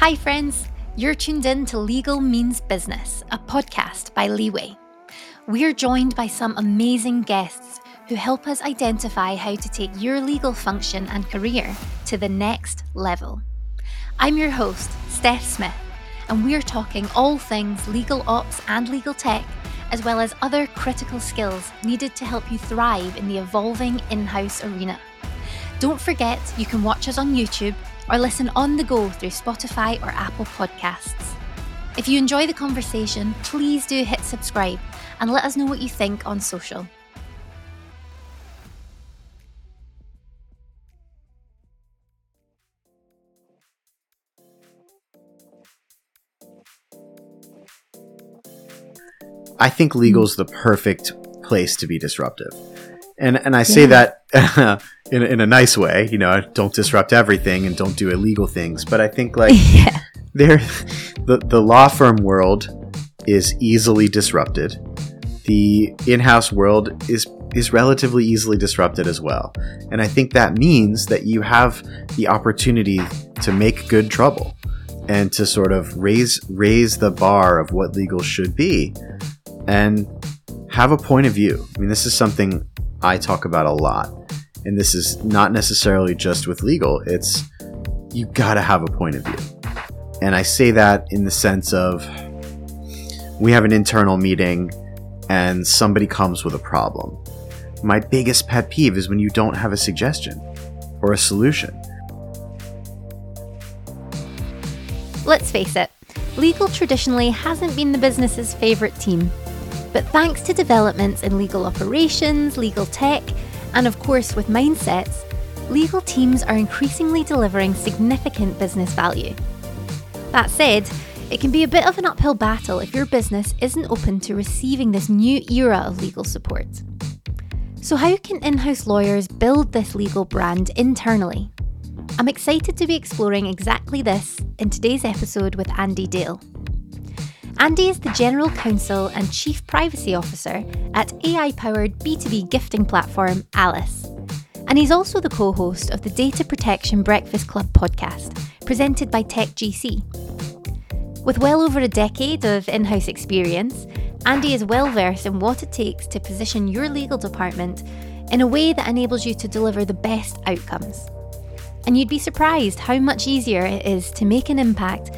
Hi, friends. You're tuned in to Legal Means Business, a podcast by Leeway. We're joined by some amazing guests who help us identify how to take your legal function and career to the next level. I'm your host, Steph Smith, and we're talking all things legal ops and legal tech, as well as other critical skills needed to help you thrive in the evolving in house arena. Don't forget, you can watch us on YouTube or listen on the go through Spotify or Apple Podcasts. If you enjoy the conversation, please do hit subscribe and let us know what you think on social. I think legal hmm. is the perfect place to be disruptive. And and I say yeah. that in, in a nice way, you know, don't disrupt everything and don't do illegal things. But I think like yeah. there, the the law firm world is easily disrupted. The in-house world is is relatively easily disrupted as well. And I think that means that you have the opportunity to make good trouble and to sort of raise raise the bar of what legal should be and have a point of view. I mean, this is something I talk about a lot. And this is not necessarily just with legal, it's you gotta have a point of view. And I say that in the sense of we have an internal meeting and somebody comes with a problem. My biggest pet peeve is when you don't have a suggestion or a solution. Let's face it, legal traditionally hasn't been the business's favourite team. But thanks to developments in legal operations, legal tech, and of course with mindsets, legal teams are increasingly delivering significant business value. That said, it can be a bit of an uphill battle if your business isn't open to receiving this new era of legal support. So, how can in house lawyers build this legal brand internally? I'm excited to be exploring exactly this in today's episode with Andy Dale. Andy is the General Counsel and Chief Privacy Officer at AI powered B2B gifting platform Alyce. And he's also the co host of the Data Protection Breakfast Club podcast, presented by TechGC. With well over a decade of in house experience, Andy is well versed in what it takes to position your legal department in a way that enables you to deliver the best outcomes. And you'd be surprised how much easier it is to make an impact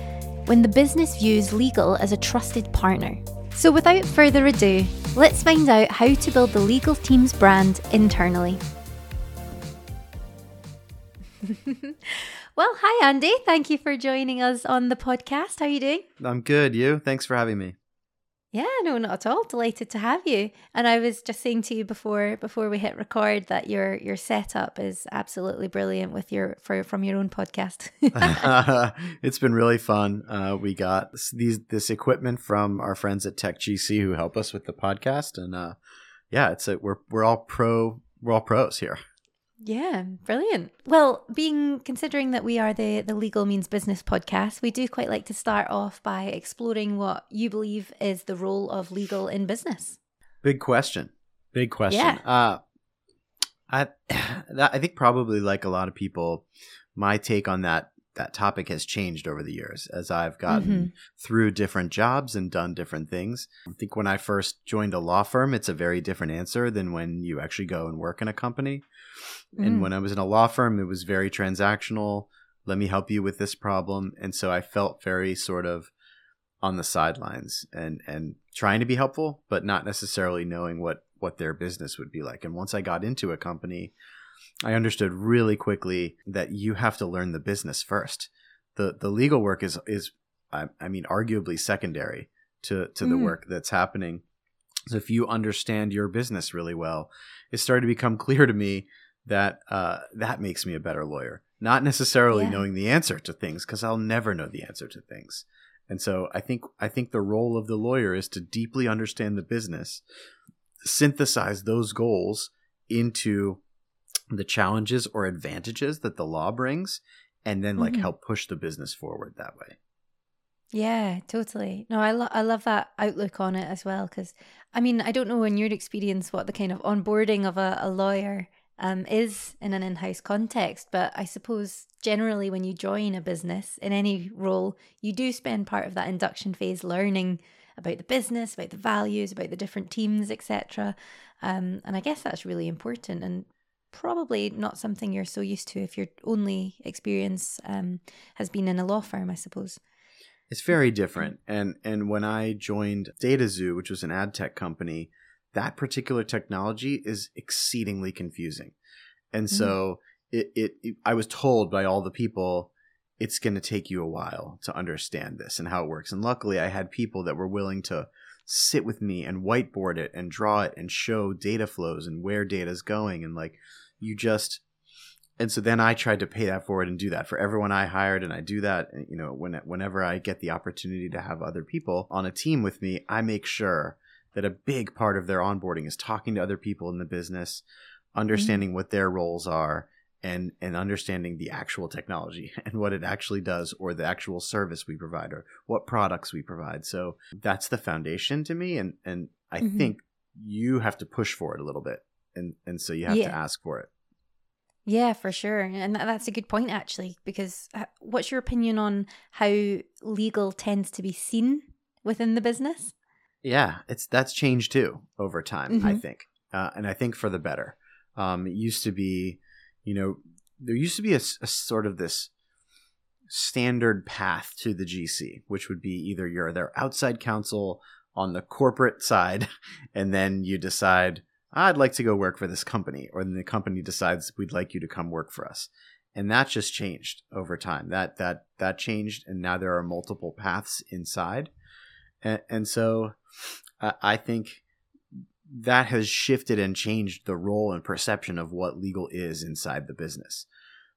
when the business views legal as a trusted partner. So, without further ado, let's find out how to build the legal team's brand internally. well, hi, Andy. Thank you for joining us on the podcast. How are you doing? I'm good. You? Thanks for having me. Yeah, no, not at all. Delighted to have you. And I was just saying to you before before we hit record that your your setup is absolutely brilliant with your for from your own podcast. it's been really fun. Uh, we got these this equipment from our friends at Tech GC who help us with the podcast, and uh, yeah, it's a, we're we're all pro we're all pros here. Yeah, brilliant. Well, being considering that we are the the Legal Means Business podcast, we do quite like to start off by exploring what you believe is the role of legal in business. Big question. Big question. Yeah. Uh, I I think probably like a lot of people, my take on that that topic has changed over the years as I've gotten mm-hmm. through different jobs and done different things. I think when I first joined a law firm, it's a very different answer than when you actually go and work in a company. Mm. And when I was in a law firm, it was very transactional. Let me help you with this problem. And so I felt very sort of on the sidelines and, and trying to be helpful, but not necessarily knowing what, what their business would be like. And once I got into a company, I understood really quickly that you have to learn the business first. The, the legal work is, is, I, I mean, arguably secondary to, to mm. the work that's happening. So if you understand your business really well, it started to become clear to me that uh, that makes me a better lawyer. Not necessarily yeah. knowing the answer to things, because I'll never know the answer to things. And so I think I think the role of the lawyer is to deeply understand the business, synthesize those goals into the challenges or advantages that the law brings, and then like mm-hmm. help push the business forward that way. Yeah, totally. No, I, lo- I love that outlook on it as well. Because, I mean, I don't know in your experience what the kind of onboarding of a, a lawyer um, is in an in house context. But I suppose generally, when you join a business in any role, you do spend part of that induction phase learning about the business, about the values, about the different teams, etc. Um, and I guess that's really important and probably not something you're so used to if your only experience um, has been in a law firm, I suppose. It's very different. And and when I joined DataXu, which was an ad tech company, that particular technology is exceedingly confusing. And mm-hmm. so it, it, it, I was told by all the people it's going to take you a while to understand this and how it works. And luckily I had people that were willing to sit with me and whiteboard it and draw it and show data flows and where data is going and like you just and so then I tried to pay that forward and do that for everyone I hired, and I do that. You know, when whenever I get the opportunity to have other people on a team with me, I make sure that a big part of their onboarding is talking to other people in the business, understanding mm-hmm. what their roles are, and and understanding the actual technology and what it actually does, or the actual service we provide, or what products we provide. So that's the foundation to me, and and I mm-hmm. think you have to push for it a little bit, and and so you have yeah. to ask for it. Yeah, for sure. And that's a good point, actually, because uh, what's your opinion on how legal tends to be seen within the business? Yeah, it's that's changed too over time, mm-hmm. I think, uh, and I think for the better. Um, it used to be, you know, there used to be a, a sort of this standard path to the GC, which would be either you're their outside counsel on the corporate side, and then you decide I'd like to go work for this company, or then the company decides we'd like you to come work for us. And that just changed over time. That that that changed, and now there are multiple paths inside, and, and so uh, I think that has shifted and changed the role and perception of what legal is inside the business.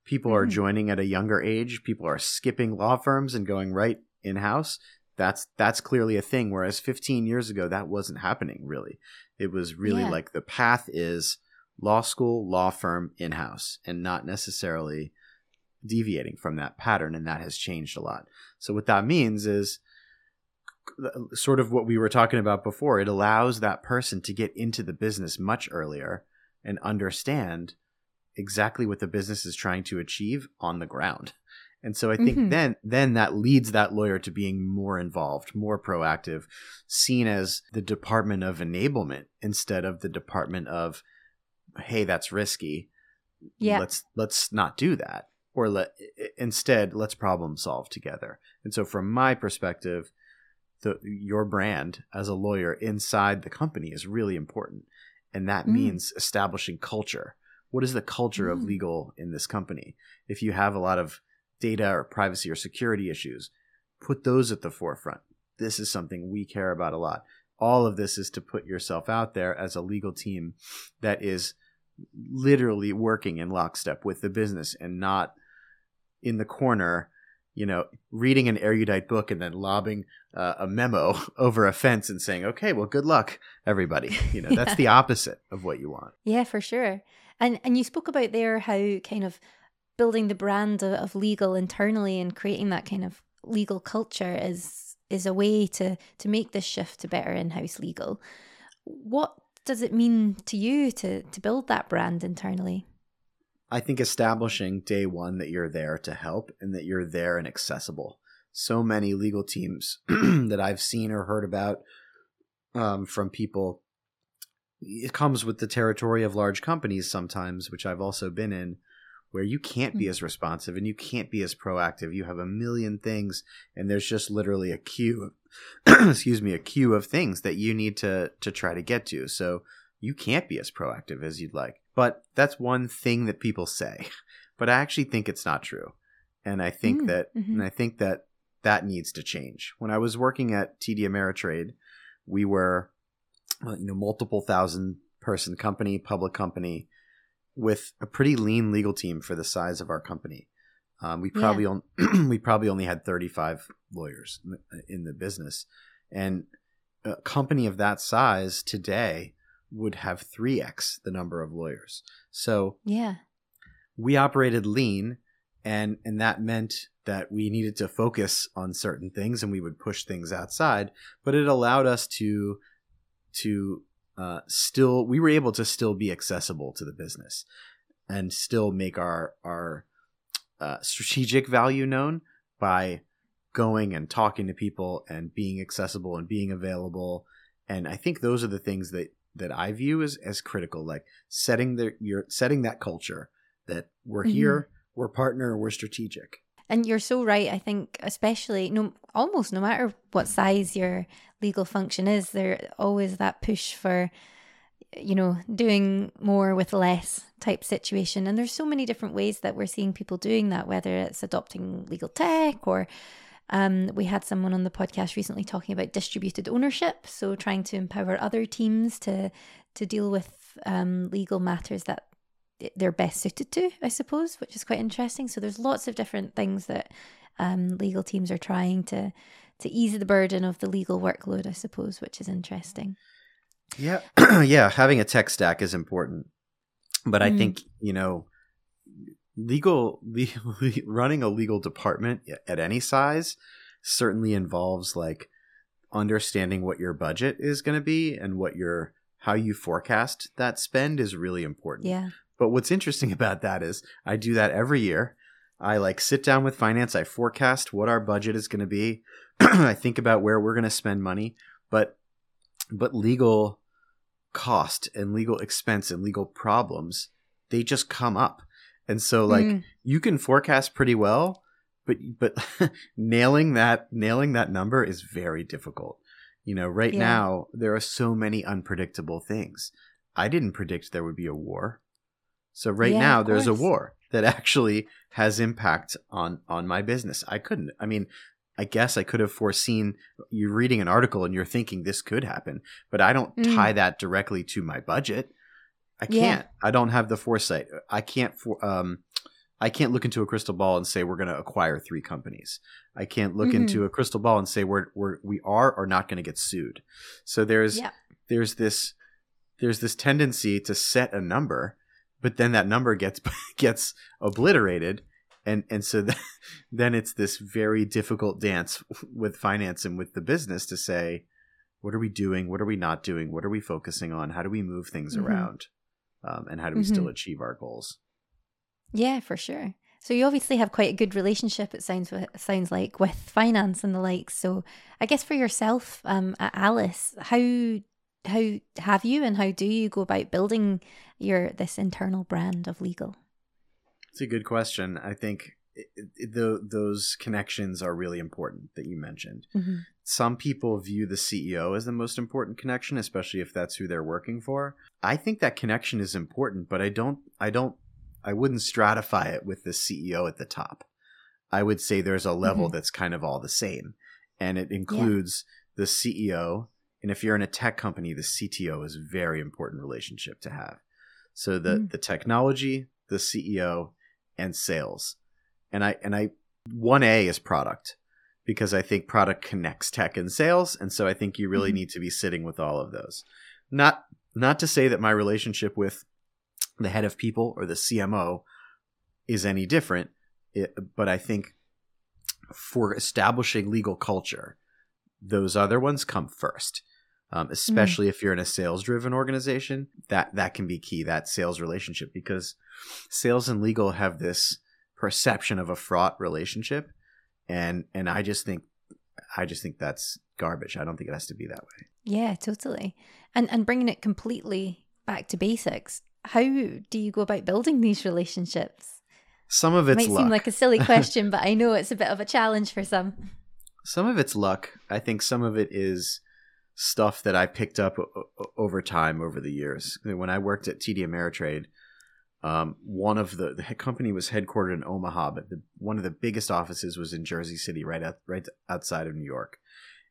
People mm-hmm. are joining at a younger age. People are skipping law firms and going right in house that's that's clearly a thing whereas 15 years ago that wasn't happening really it was really yeah. like the path is law school law firm in-house and not necessarily deviating from that pattern and that has changed a lot so what that means is sort of what we were talking about before it allows that person to get into the business much earlier and understand exactly what the business is trying to achieve on the ground and so I think mm-hmm. then then that leads that lawyer to being more involved, more proactive, seen as the department of enablement instead of the department of hey, that's risky. Yeah. Let's let's not do that. Or let instead let's problem solve together. And so from my perspective, the your brand as a lawyer inside the company is really important. And that mm. means establishing culture. What is the culture mm. of legal in this company? If you have a lot of data or privacy or security issues, put those at the forefront. This is something we care about a lot. All of this is to put yourself out there as a legal team that is literally working in lockstep with the business and not in the corner, you know, reading an erudite book and then lobbing uh, a memo over a fence and saying, "Okay, well, good luck, everybody." You know, yeah. that's the opposite of what you want. Yeah, for sure. And and you spoke about there how kind of building the brand of, of legal internally and creating that kind of legal culture is is a way to to make this shift to better in-house legal what does it mean to you to to build that brand internally i think establishing day one that you're there to help and that you're there and accessible so many legal teams that i've seen or heard about um, from people it comes with the territory of large companies sometimes which i've also been in where you can't be mm. as responsive and you can't be as proactive. You have a million things, and there's just literally a queue, excuse me, a queue of things that you need to to try to get to. So you can't be as proactive as you'd like. But that's one thing that people say. But I actually think it's not true, and I think mm, that mm-hmm. and I think that that needs to change. When I was working at TD Ameritrade, we were, you know, multiple thousand person company, public company with a pretty lean legal team for the size of our company. Um, we probably yeah. on, we probably only had 35 lawyers in the business, and a company of that size today would have 3x the number of lawyers. So yeah, we operated lean, and and that meant that we needed to focus on certain things, and we would push things outside. But it allowed us to to uh, still we were able to still be accessible to the business and still make our our uh, strategic value known by going and talking to people and being accessible and being available and i think those are the things that that i view as as critical like setting the you're setting that culture that we're mm-hmm. here we're partner we're strategic and you're so right i think especially no almost no matter what size your legal function is there always that push for you know, doing more with less type situation. And there's so many different ways that we're seeing people doing that, whether it's adopting legal tech or um, we had someone on the podcast recently talking about distributed ownership, so trying to empower other teams to to deal with um, legal matters that they're best suited to, I suppose, which is quite interesting. So there's lots of different things that um, legal teams are trying to to ease the burden of the legal workload, I suppose, which is interesting. Yeah, yeah, having a tech stack is important, but mm. I think you know, legal, legal running a legal department at any size certainly involves like understanding what your budget is going to be and what your how you forecast that spend is really important. Yeah. But what's interesting about that is I do that every year. I like sit down with finance, I forecast what our budget is going to be. I think about where we're going to spend money, but but legal cost and legal expense and legal problems they just come up and so like mm. you can forecast pretty well but but nailing that nailing that number is very difficult you know right yeah. now there are so many unpredictable things i didn't predict there would be a war so right yeah, now there's a war that actually has impact on on my business i couldn't i mean I guess I could have foreseen you reading an article and you're thinking this could happen, but I don't mm. tie that directly to my budget. I can't. Yeah. I don't have the foresight. I can't for um I can't look into a crystal ball and say we're going to acquire three companies. I can't look mm-hmm. into a crystal ball and say we're we're we are or not going to get sued. So there's yeah. there's this there's this tendency to set a number, but then that number gets gets obliterated and and so th- then it's this very difficult dance with finance and with the business to say what are we doing what are we not doing what are we focusing on how do we move things mm-hmm. around um, and how do we mm-hmm. still achieve our goals yeah for sure so you obviously have quite a good relationship it sounds sounds like with finance and the like so i guess for yourself um, at Alyce how how have you and how do you go about building your this internal brand of legal it's a good question. I think the, those connections are really important that you mentioned. Mm-hmm. Some people view the CEO as the most important connection, especially if that's who they're working for. I think that connection is important, but I don't, I don't, I wouldn't stratify it with the CEO at the top. I would say there's a level mm-hmm. that's kind of all the same, and it includes yeah. the CEO. And if you're in a tech company, the CTO is a very important relationship to have. So the mm. the technology, the CEO, and sales. And I and I 1A is product because I think product connects tech and sales and so I think you really mm-hmm. need to be sitting with all of those. Not not to say that my relationship with the head of people or the CMO is any different, it, but I think for establishing legal culture, those other ones come first. Um, especially mm. if you're in a sales driven organization, that that can be key. That sales relationship because sales and legal have this perception of a fraught relationship and and I just think I just think that's garbage. I don't think it has to be that way. Yeah, totally. And and bringing it completely back to basics. How do you go about building these relationships? Some of it's it might luck. seem like a silly question, but I know it's a bit of a challenge for some. Some of it's luck. I think some of it is stuff that I picked up o- over time over the years. When I worked at TD Ameritrade, um, one of the, the company was headquartered in Omaha, but the, one of the biggest offices was in Jersey City, right out, right outside of New York,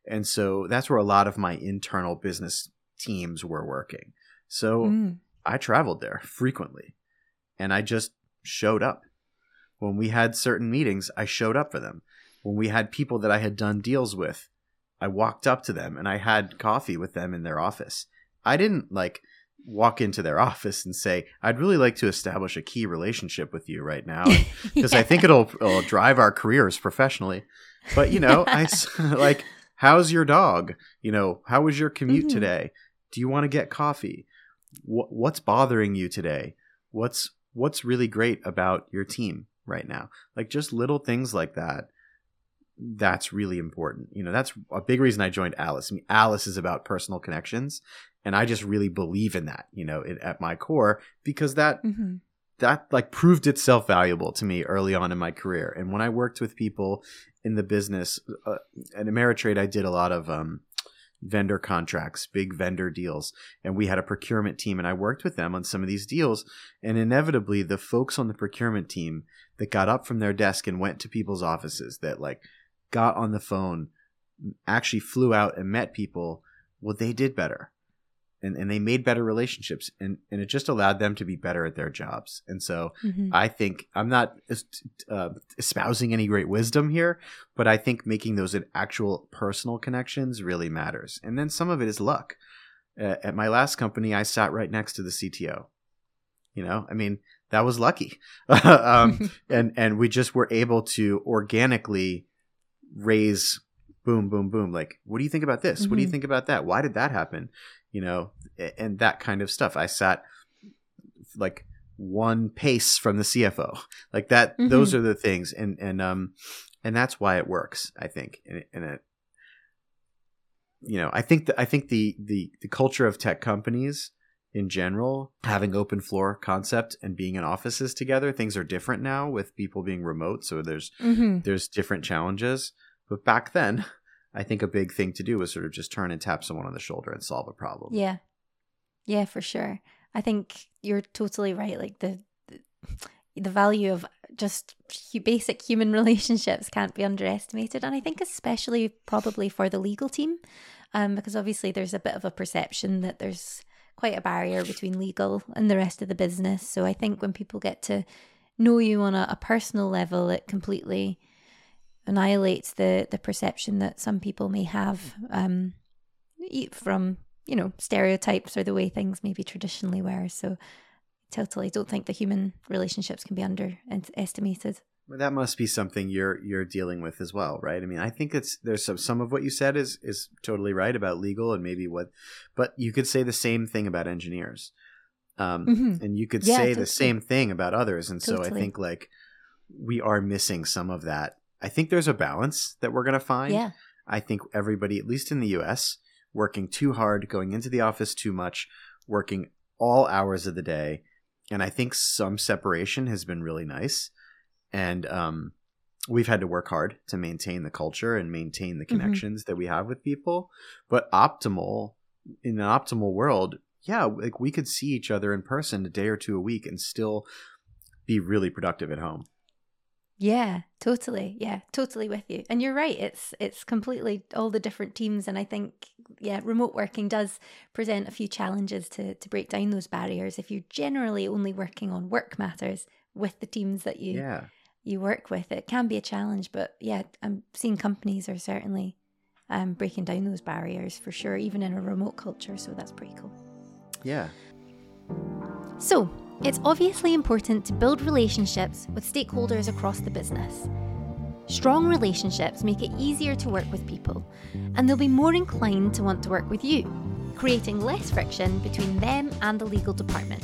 and so that's where a lot of my internal business teams were working. So mm. I traveled there frequently, and I just showed up. When we had certain meetings, I showed up for them. When we had people that I had done deals with, I walked up to them and I had coffee with them in their office. I didn't like walk into their office and say, "I'd really like to establish a key relationship with you right now because yeah. I think it'll, it'll drive our careers professionally." But you know, I like, "How's your dog? You know, how was your commute mm-hmm. today? Do you want to get coffee? What, what's bothering you today? What's what's really great about your team right now? Like just little things like that. That's really important. You know, that's a big reason I joined Alyce. I mean, Alyce is about personal connections, and I just really believe in that. You know, it, at my core because that mm-hmm. that like proved itself valuable to me early on in my career. And when I worked with people in the business uh, at Ameritrade, I did a lot of um, vendor contracts, big vendor deals. And we had a procurement team, and I worked with them on some of these deals. And inevitably, the folks on the procurement team that got up from their desk and went to people's offices, that like got on the phone, actually flew out and met people, well, they did better and, and they made better relationships and, and it just allowed them to be better at their jobs. And so mm-hmm. I think I'm not uh, espousing any great wisdom here, but I think making those actual personal connections really matters. And then some of it is luck. Uh, at my last company, I sat right next to the CTO. You know, I mean, that was lucky. um, and, and we just were able to organically raise boom, boom, boom. Like, what do you think about this? Mm-hmm. What do you mm-hmm. think about that? Why did that happen? You know, and that kind of stuff. I sat like one pace from the CFO, like that. Mm-hmm. Those are the things, and and um, and that's why it works. I think, and, and it, you know, I think that I think the the the culture of tech companies in general having open floor concept and being in offices together things are different now with people being remote so there's mm-hmm. there's different challenges but back then I think a big thing to do is sort of just turn and tap someone on the shoulder and solve a problem. Yeah. Yeah, for sure. I think you're totally right. Like the the, value of just basic human relationships can't be underestimated, and I think especially probably for the legal team, um, because obviously there's a bit of a perception that there's quite a barrier between legal and the rest of the business. So I think when people get to know you on a, a personal level, it completely annihilates the the perception that some people may have um, from you know stereotypes or the way things maybe traditionally were. So totally don't think the human relationships can be underestimated. Well, that must be something you're you're dealing with as well, right? I mean, I think it's there's some some of what you said is is totally right about legal and maybe what, but you could say the same thing about engineers, um, mm-hmm. and you could yeah, say totally. the same thing about others. And totally. so I think like we are missing some of that I think there's a balance that we're going to find. Yeah. I think everybody, at least in the US, working too hard, going into the office too much, working all hours of the day. And I think some separation has been really nice. And um, we've had to work hard to maintain the culture and maintain the mm-hmm. connections mm-hmm. that we have with people. But optimal, in an optimal world, yeah, like we could see each other in person a day or two a week and still be really productive at home. Yeah, totally. Yeah, totally with you. And you're right. It's it's completely all the different teams and I think yeah, remote working does present a few challenges to to break down those barriers if you're generally only working on work matters with the teams that you yeah. you work with. It can be a challenge, but yeah, I'm seeing companies are certainly um breaking down those barriers for sure even in a remote culture, so that's pretty cool. Yeah. So, it's obviously important to build relationships with stakeholders across the business. Strong relationships make it easier to work with people, and they'll be more inclined to want to work with you, creating less friction between them and the legal department.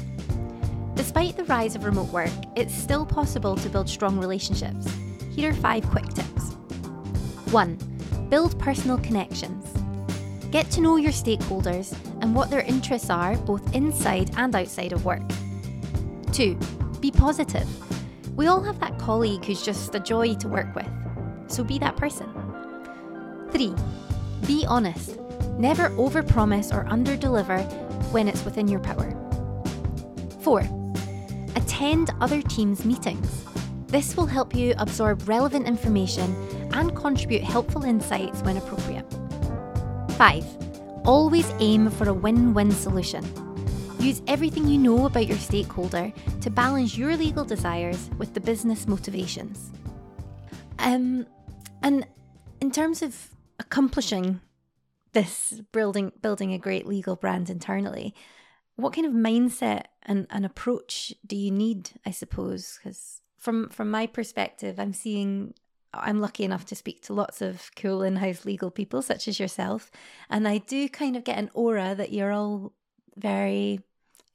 Despite the rise of remote work, it's still possible to build strong relationships. Here are five quick tips. 1. Build personal connections. Get to know your stakeholders and what their interests are both inside and outside of work. Two, be positive. We all have that colleague who's just a joy to work with, so be that person. Three, be honest. Never overpromise or underdeliver when it's within your power. Four, attend other teams' meetings. This will help you absorb relevant information and contribute helpful insights when appropriate. 5. Always aim for a win win solution. Use everything you know about your stakeholder to balance your legal desires with the business motivations. Um, and in terms of accomplishing this building building a great legal brand internally, what kind of mindset and, and approach do you need? I suppose because from from my perspective, I'm seeing I'm lucky enough to speak to lots of cool in-house legal people such as yourself, and I do kind of get an aura that you're all very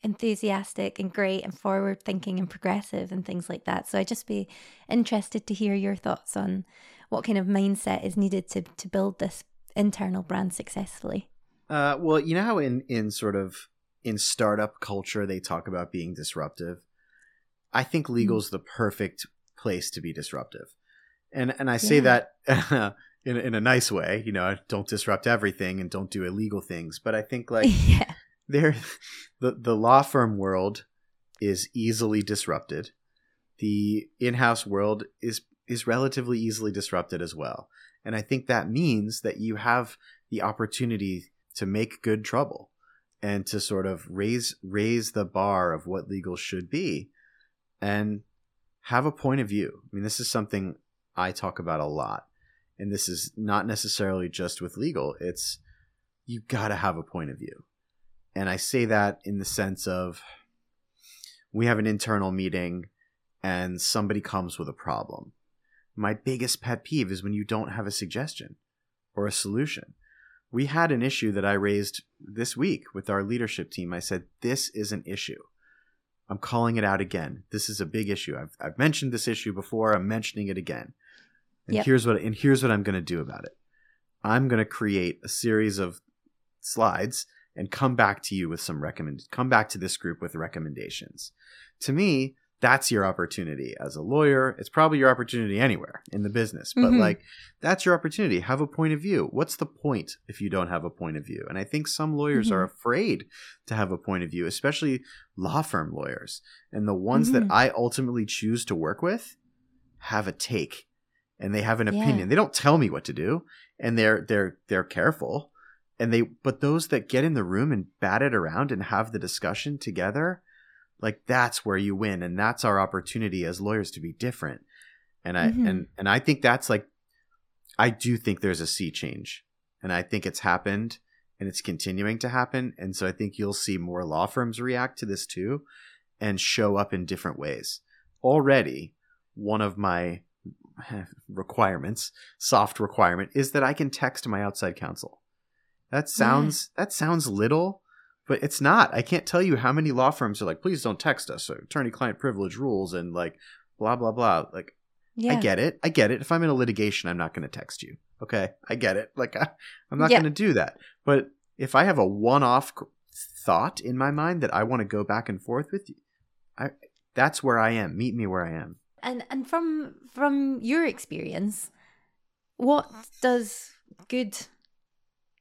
enthusiastic and great and forward thinking and progressive and things like that. So I'd just be interested to hear your thoughts on what kind of mindset is needed to to build this internal brand successfully. Uh, well, you know how in in sort of in startup culture they talk about being disruptive. I think legal is mm. the perfect place to be disruptive, and and I say yeah. that in in a nice way. You know, don't disrupt everything and don't do illegal things. But I think like yeah. There, the the law firm world is easily disrupted. The in-house world is is relatively easily disrupted as well. And I think that means that you have the opportunity to make good trouble and to sort of raise raise the bar of what legal should be and have a point of view. I mean, this is something I talk about a lot. And this is not necessarily just with legal. It's you got to have a point of view. And I say that in the sense of we have an internal meeting and somebody comes with a problem my biggest pet peeve is when you don't have a suggestion or a solution. We had an issue that I raised this week with our leadership team. I said, This is an issue. I'm calling it out again. This is a big issue. I've, I've mentioned this issue before. I'm mentioning it again. And yep. here's what and here's what I'm going to do about it. I'm going to create a series of slides and come back to you with some recommend come back to this group with recommendations. To me, that's your opportunity as a lawyer. It's probably your opportunity anywhere in the business, but mm-hmm. like that's your opportunity. Have a point of view. What's the point if you don't have a point of view? And I think some lawyers mm-hmm. are afraid to have a point of view, especially law firm lawyers. And the ones mm-hmm. that I ultimately choose to work with have a take and they have an yeah. opinion. They don't tell me what to do and they're they're they're careful. And they but those that get in the room and bat it around and have the discussion together, like that's where you win and that's our opportunity as lawyers to be different. And i mm-hmm. and and i think that's like i do think there's a sea change and i think it's happened and it's continuing to happen and so i think you'll see more law firms react to this too and show up in different ways. Already one of my requirements soft requirement is that i can text my outside counsel that sounds yeah. that sounds little but it's not. I can't tell you how many law firms are like, please don't text us, or attorney client privilege rules, and like blah blah blah. Like, yeah. I get it. I get it. If I'm in a litigation, I'm not going to text you. Okay, I get it. Like, I, am not yeah. going to do that. But if I have a one-off thought in my mind that I want to go back and forth with you, I that's where I am. Meet me where I am. And and from from your experience, what does good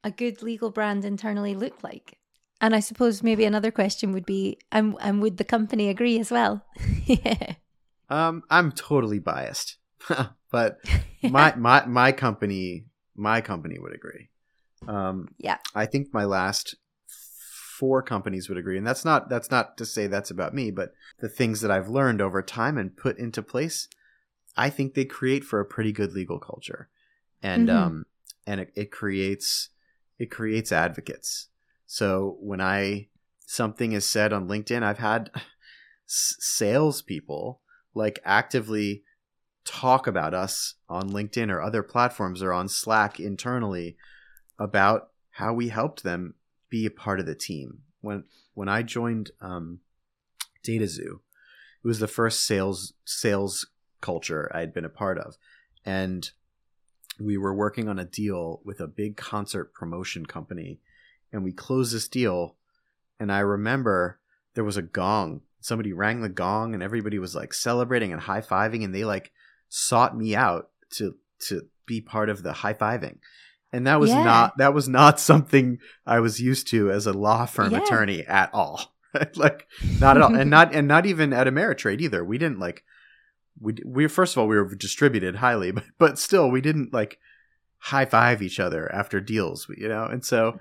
a good legal brand internally look like? And I suppose maybe another question would be, and, and would the company agree as well? yeah. Um, I'm totally biased, but my my my company my company would agree. Um, yeah, I think my last four companies would agree, and that's not that's not to say that's about me, but the things that I've learned over time and put into place, I think they create for a pretty good legal culture, and mm-hmm. um, and it, it creates it creates advocates so when I something is said on LinkedIn, I've had salespeople like actively talk about us on LinkedIn or other platforms or on Slack internally about how we helped them be a part of the team. When when I joined um, DataXu, it was the first sales sales culture I'd been a part of, and we were working on a deal with a big concert promotion company and we closed this deal. And I remember there was a gong. Somebody rang the gong, and everybody was like celebrating and high fiving, and they like sought me out to to be part of the high fiving. And that was yeah. not that was not something I was used to as a law firm yeah. attorney at all. like not at all, and not and not even at Ameritrade either. We didn't like we we first of all we were distributed highly, but but still we didn't like high five each other after deals, you know. And so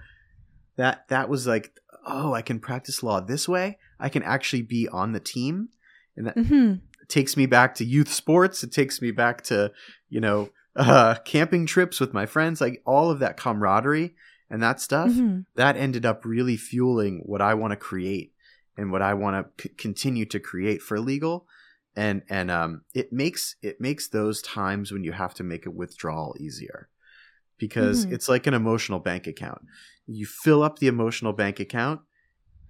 that that was like oh i can practice law this way i can actually be on the team and that mm-hmm. takes me back to youth sports it takes me back to you know uh, camping trips with my friends like all of that camaraderie and that stuff mm-hmm. that ended up really fueling what i want to create and what i want to c- continue to create for legal and and um it makes it makes those times when you have to make a withdrawal easier because mm-hmm. it's like an emotional bank account you fill up the emotional bank account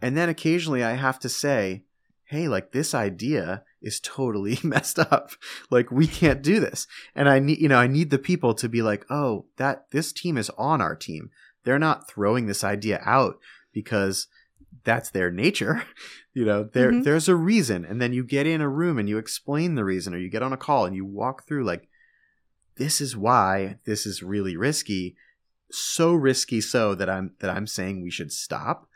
And then occasionally I have to say, hey, like this idea is totally messed up. Like we can't do this. And I need, you know, I need the people to be like, oh, that this team is on our team. They're not throwing this idea out because that's their nature. you know, there mm-hmm. there's a reason. And then you get in a room and you explain the reason or you get on a call and you walk through like this is why this is really risky. So risky so that I'm that I'm saying we should stop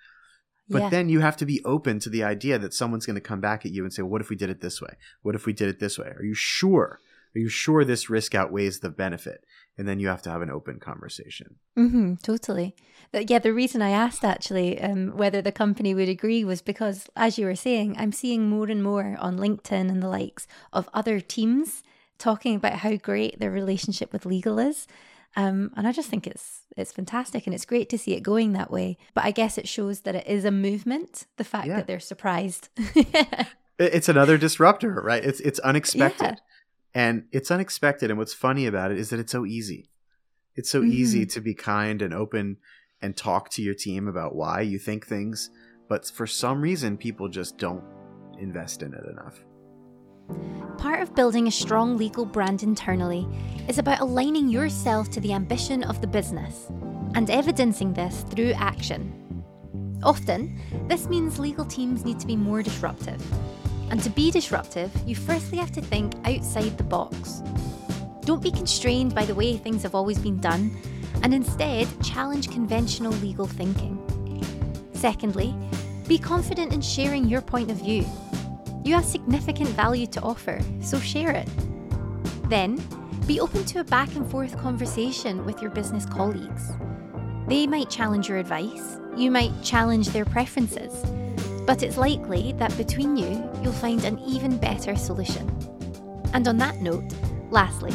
but yeah. then you have to be open to the idea that someone's going to come back at you and say, "What if we did it this way? What if we did it this way? Are you sure? Are you sure this risk outweighs the benefit?" And then you have to have an open conversation. Mm-hmm, totally. Yeah, the reason I asked actually um, whether the company would agree was because, as you were saying, I'm seeing more and more on LinkedIn and the likes of other teams talking about how great their relationship with legal is. Um, and I just think it's it's fantastic and it's great to see it going that way. But I guess it shows that it is a movement. The fact yeah. that they're surprised. it's another disruptor, right? It's it's unexpected, yeah. And it's unexpected. And what's funny about it is that it's so easy. It's so mm-hmm. easy to be kind and open and talk to your team about why you think things, but for some reason, people just don't invest in it enough. Part of building a strong legal brand internally is about aligning yourself to the ambition of the business and evidencing this through action. Often, this means legal teams need to be more disruptive. And to be disruptive, you firstly have to think outside the box. Don't be constrained by the way things have always been done, and instead challenge conventional legal thinking. Secondly, be confident in sharing your point of view you have significant value to offer, so share it. Then, be open to a back and forth conversation with your business colleagues. They might challenge your advice, you might challenge their preferences, but it's likely that between you, you'll find an even better solution. And on that note, lastly,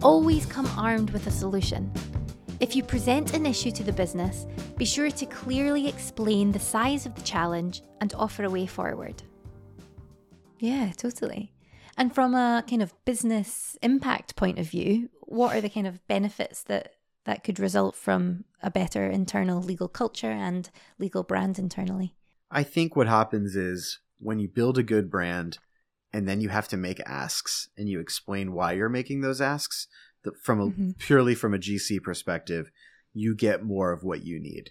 always come armed with a solution. If you present an issue to the business, be sure to clearly explain the size of the challenge and offer a way forward. Yeah, totally. And from a kind of business impact point of view, what are the kind of benefits that that could result from a better internal legal culture and legal brand internally? I think what happens is when you build a good brand and then you have to make asks and you explain why you're making those asks from a, mm-hmm. purely from a GC perspective, you get more of what you need.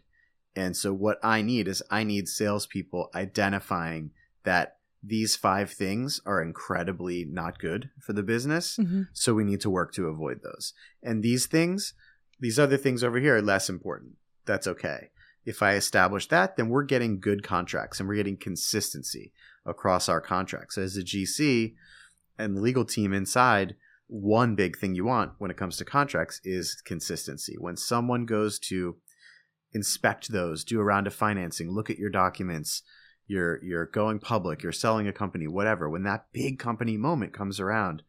And so what I need is I need salespeople identifying that these five things are incredibly not good for the business. Mm-hmm. So we need to work to avoid those. And these things, these other things over here are less important. That's okay. If I establish that, then we're getting good contracts and we're getting consistency across our contracts. As a GC and legal team inside, one big thing you want when it comes to contracts is consistency. When someone goes to inspect those, do a round of financing, look at your documents, you're you're going public, you're selling a company, whatever. When that big company moment comes around,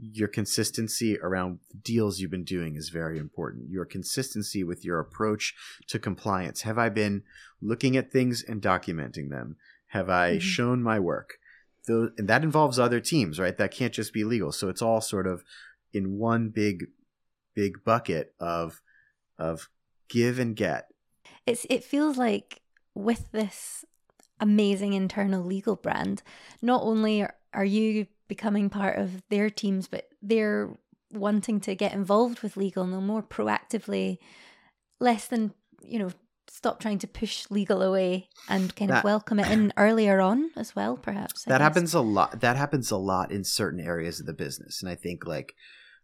your consistency around deals you've been doing is very important. Your consistency with your approach to compliance. Have I been looking at things and documenting them? Have I mm-hmm. shown my work? Those, and that involves other teams, right? That can't just be legal. So it's all sort of in one big, big bucket of of give and get. It's it feels like with this amazing internal legal brand, not only are, are you becoming part of their teams, but they're wanting to get involved with legal and more proactively, less than, you know, stop trying to push legal away and kind that, of welcome it in earlier on as well, perhaps. I that guess. happens a lot. That happens a lot in certain areas of the business. And I think like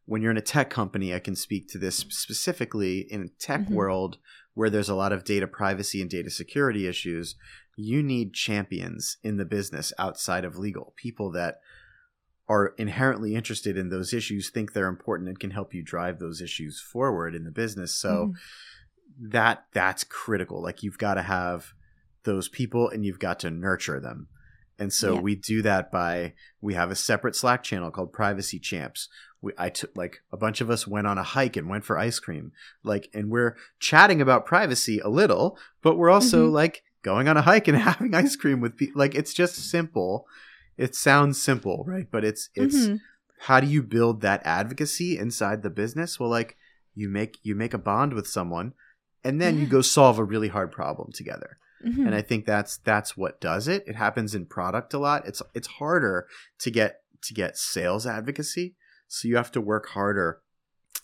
when you're in a tech company, I can speak to this specifically in a tech mm-hmm. world where there's a lot of data privacy and data security issues you need champions in the business outside of legal, people that are inherently interested in those issues, think they're important and can help you drive those issues forward in the business. So mm that that's critical. Like you've got to have those people and you've got to nurture them. And so yeah. we do that by we have a separate Slack channel called Privacy Champs. We I took like a bunch of us went on a hike and went for ice cream. Like and we're chatting about privacy a little, but we're also mm-hmm. like going on a hike and having ice cream with people. Like it's just simple. It sounds simple, right? But it's it's mm-hmm. how do you build that advocacy inside the business? Well, like you make you make a bond with someone, and then yeah. you go solve a really hard problem together. Mm-hmm. And I think that's that's what does it. It happens in product a lot. It's it's harder to get to get sales advocacy. So you have to work harder.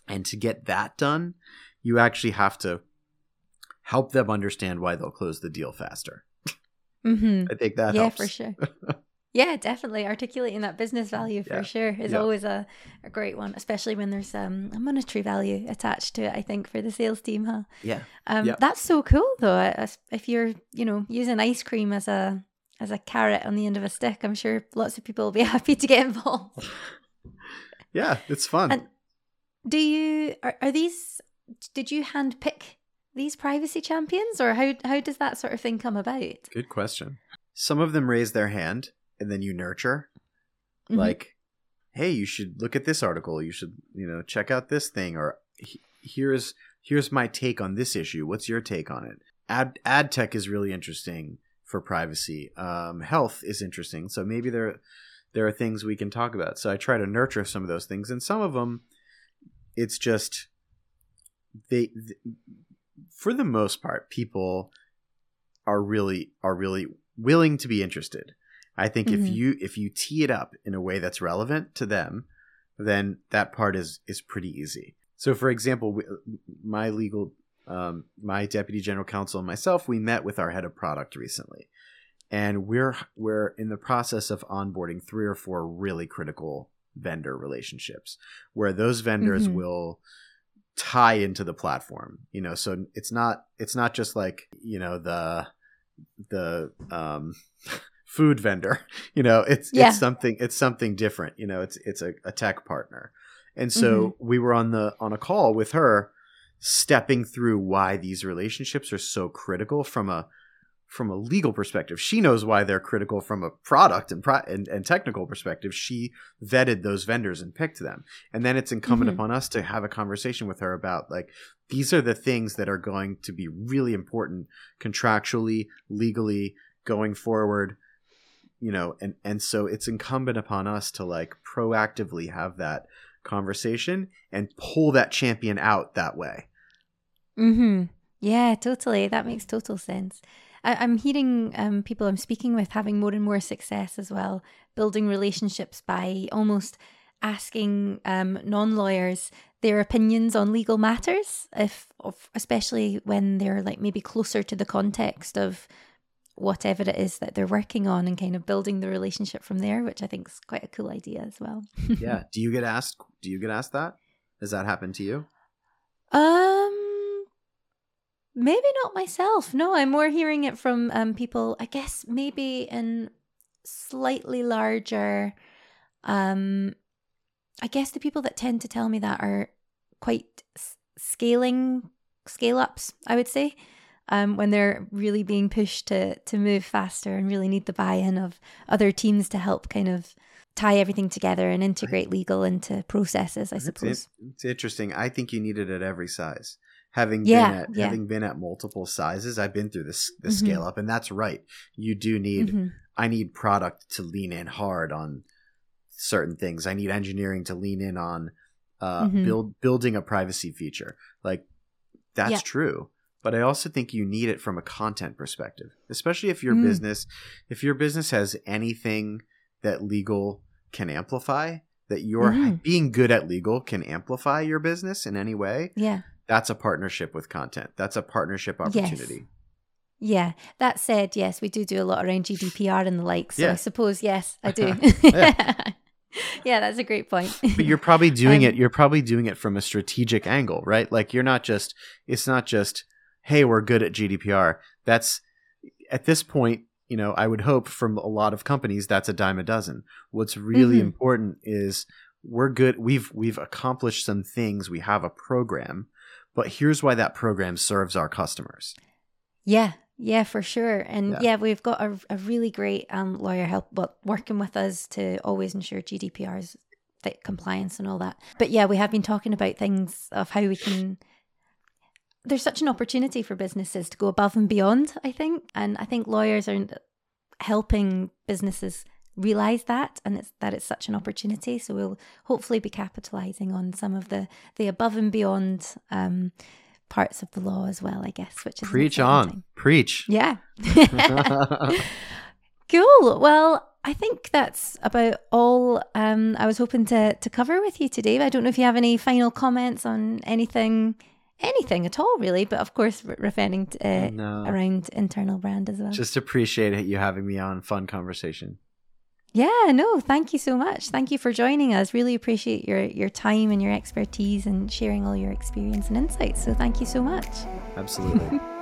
And to get that done, you actually have to help them understand why they'll close the deal faster. Mm-hmm. I think that yeah, helps. for sure. Yeah, definitely. Articulating that business value for yeah. sure is yeah. always a, a great one, especially when there's um, a monetary value attached to it, I think, for the sales team, huh? Yeah. Um, yeah. That's so cool, though. If you're, you know, using ice cream as a as a carrot on the end of a stick, I'm sure lots of people will be happy to get involved. yeah, it's fun. And do you, are, are these, did you hand pick these privacy champions or how, how does that sort of thing come about? Good question. Some of them raise their hand and then you nurture mm-hmm. like hey you should look at this article. You should you know check out this thing or here's here's my take on this issue. What's your take on it? Ad ad tech is really interesting for privacy. Um, health is interesting so maybe there there are things we can talk about. So i try to nurture some of those things and some of them it's just they, they for the most part people are really are really willing to be interested I think mm-hmm. if you if you tee it up in a way that's relevant to them, then that part is is pretty easy. So, for example, my legal, um, my deputy general counsel and myself, we met with our head of product recently, and we're we're in the process of onboarding three or four really critical vendor relationships, where those vendors mm-hmm. will tie into the platform. You know, so it's not it's not just like you know the the um food vendor. You know, it's yeah. it's something it's something different. You know, it's it's a, a tech partner. And so mm-hmm. we were on the on a call with her stepping through why these relationships are so critical from a from a legal perspective. She knows why they're critical from a product and, pro- and, and technical perspective. She vetted those vendors and picked them. And then it's incumbent mm-hmm. upon us to have a conversation with her about like these are the things that are going to be really important contractually, legally going forward you know and and so it's incumbent upon us to like proactively have that conversation and pull that champion out that way. Mm-hmm. Yeah totally. That makes total sense. I, am hearing um, people i'm speaking with having more and more success as well building relationships by almost asking um, non-lawyers their opinions on legal matters if of, especially when they're like maybe closer to the context of whatever it is that they're working on and kind of building the relationship from there, which I think is quite a cool idea as well. yeah. Do you get asked do you get asked that? Has that happened to you? Um maybe not myself. No, I'm more hearing it from um people I guess maybe in slightly larger um I guess the people that tend to tell me that are quite scaling scale ups, I would say um, when they're really being pushed to to move faster and really need the buy-in of other teams to help kind of tie everything together and integrate legal into processes. I suppose it's, it's interesting. I think you need it at every size. Having yeah, been at yeah. having been at multiple sizes, I've been through this the mm-hmm. scale up, and that's right. You do need. Mm-hmm. I need product to lean in hard on certain things. I need engineering to lean in on uh, mm-hmm. build building a privacy feature. Like that's yeah. true but I also think you need it from a content perspective, especially if your mm. business, if your business has anything that legal can amplify, that your mm-hmm. being good at legal can amplify your business in any way. Yeah. That's a partnership with content. That's a partnership opportunity. Yes. Yeah. That said, yes, we do do a lot around GDPR and the like. So yeah. I suppose, yes, I do. yeah. yeah, that's a great point. but you're probably doing um, it. You're probably doing it from a strategic angle, right? Like you're not just. It's not just hey, we're good at GDPR. That's at this point, you know, I would hope from a lot of companies that's a dime a dozen. What's really mm-hmm. important is we're good. We've we've accomplished some things. We have a program, but here's why that program serves our customers. Yeah, yeah, for sure. And yeah, yeah we've got a, a really great um, lawyer help but working with us to always ensure GDPR's compliance and all that. But yeah, we have been talking about things of how we can there's such an opportunity for businesses to go above and beyond, I think. And I think lawyers are helping businesses realize that and it's that it's such an opportunity so we'll hopefully be capitalizing on some of the the above and beyond um, parts of the law as well, I guess, which is preach on, preach. Yeah. cool. Well, I think that's about all um, I was hoping to to cover with you today. I don't know if you have any final comments on anything, anything at all, really. But of course, referring to, uh, no. around internal brand as well. Just appreciate you having me on. Fun conversation. Yeah, no, thank you so much. Thank you for joining us. Really appreciate your your time and your expertise and sharing all your experience and insights. So thank you so much. Absolutely.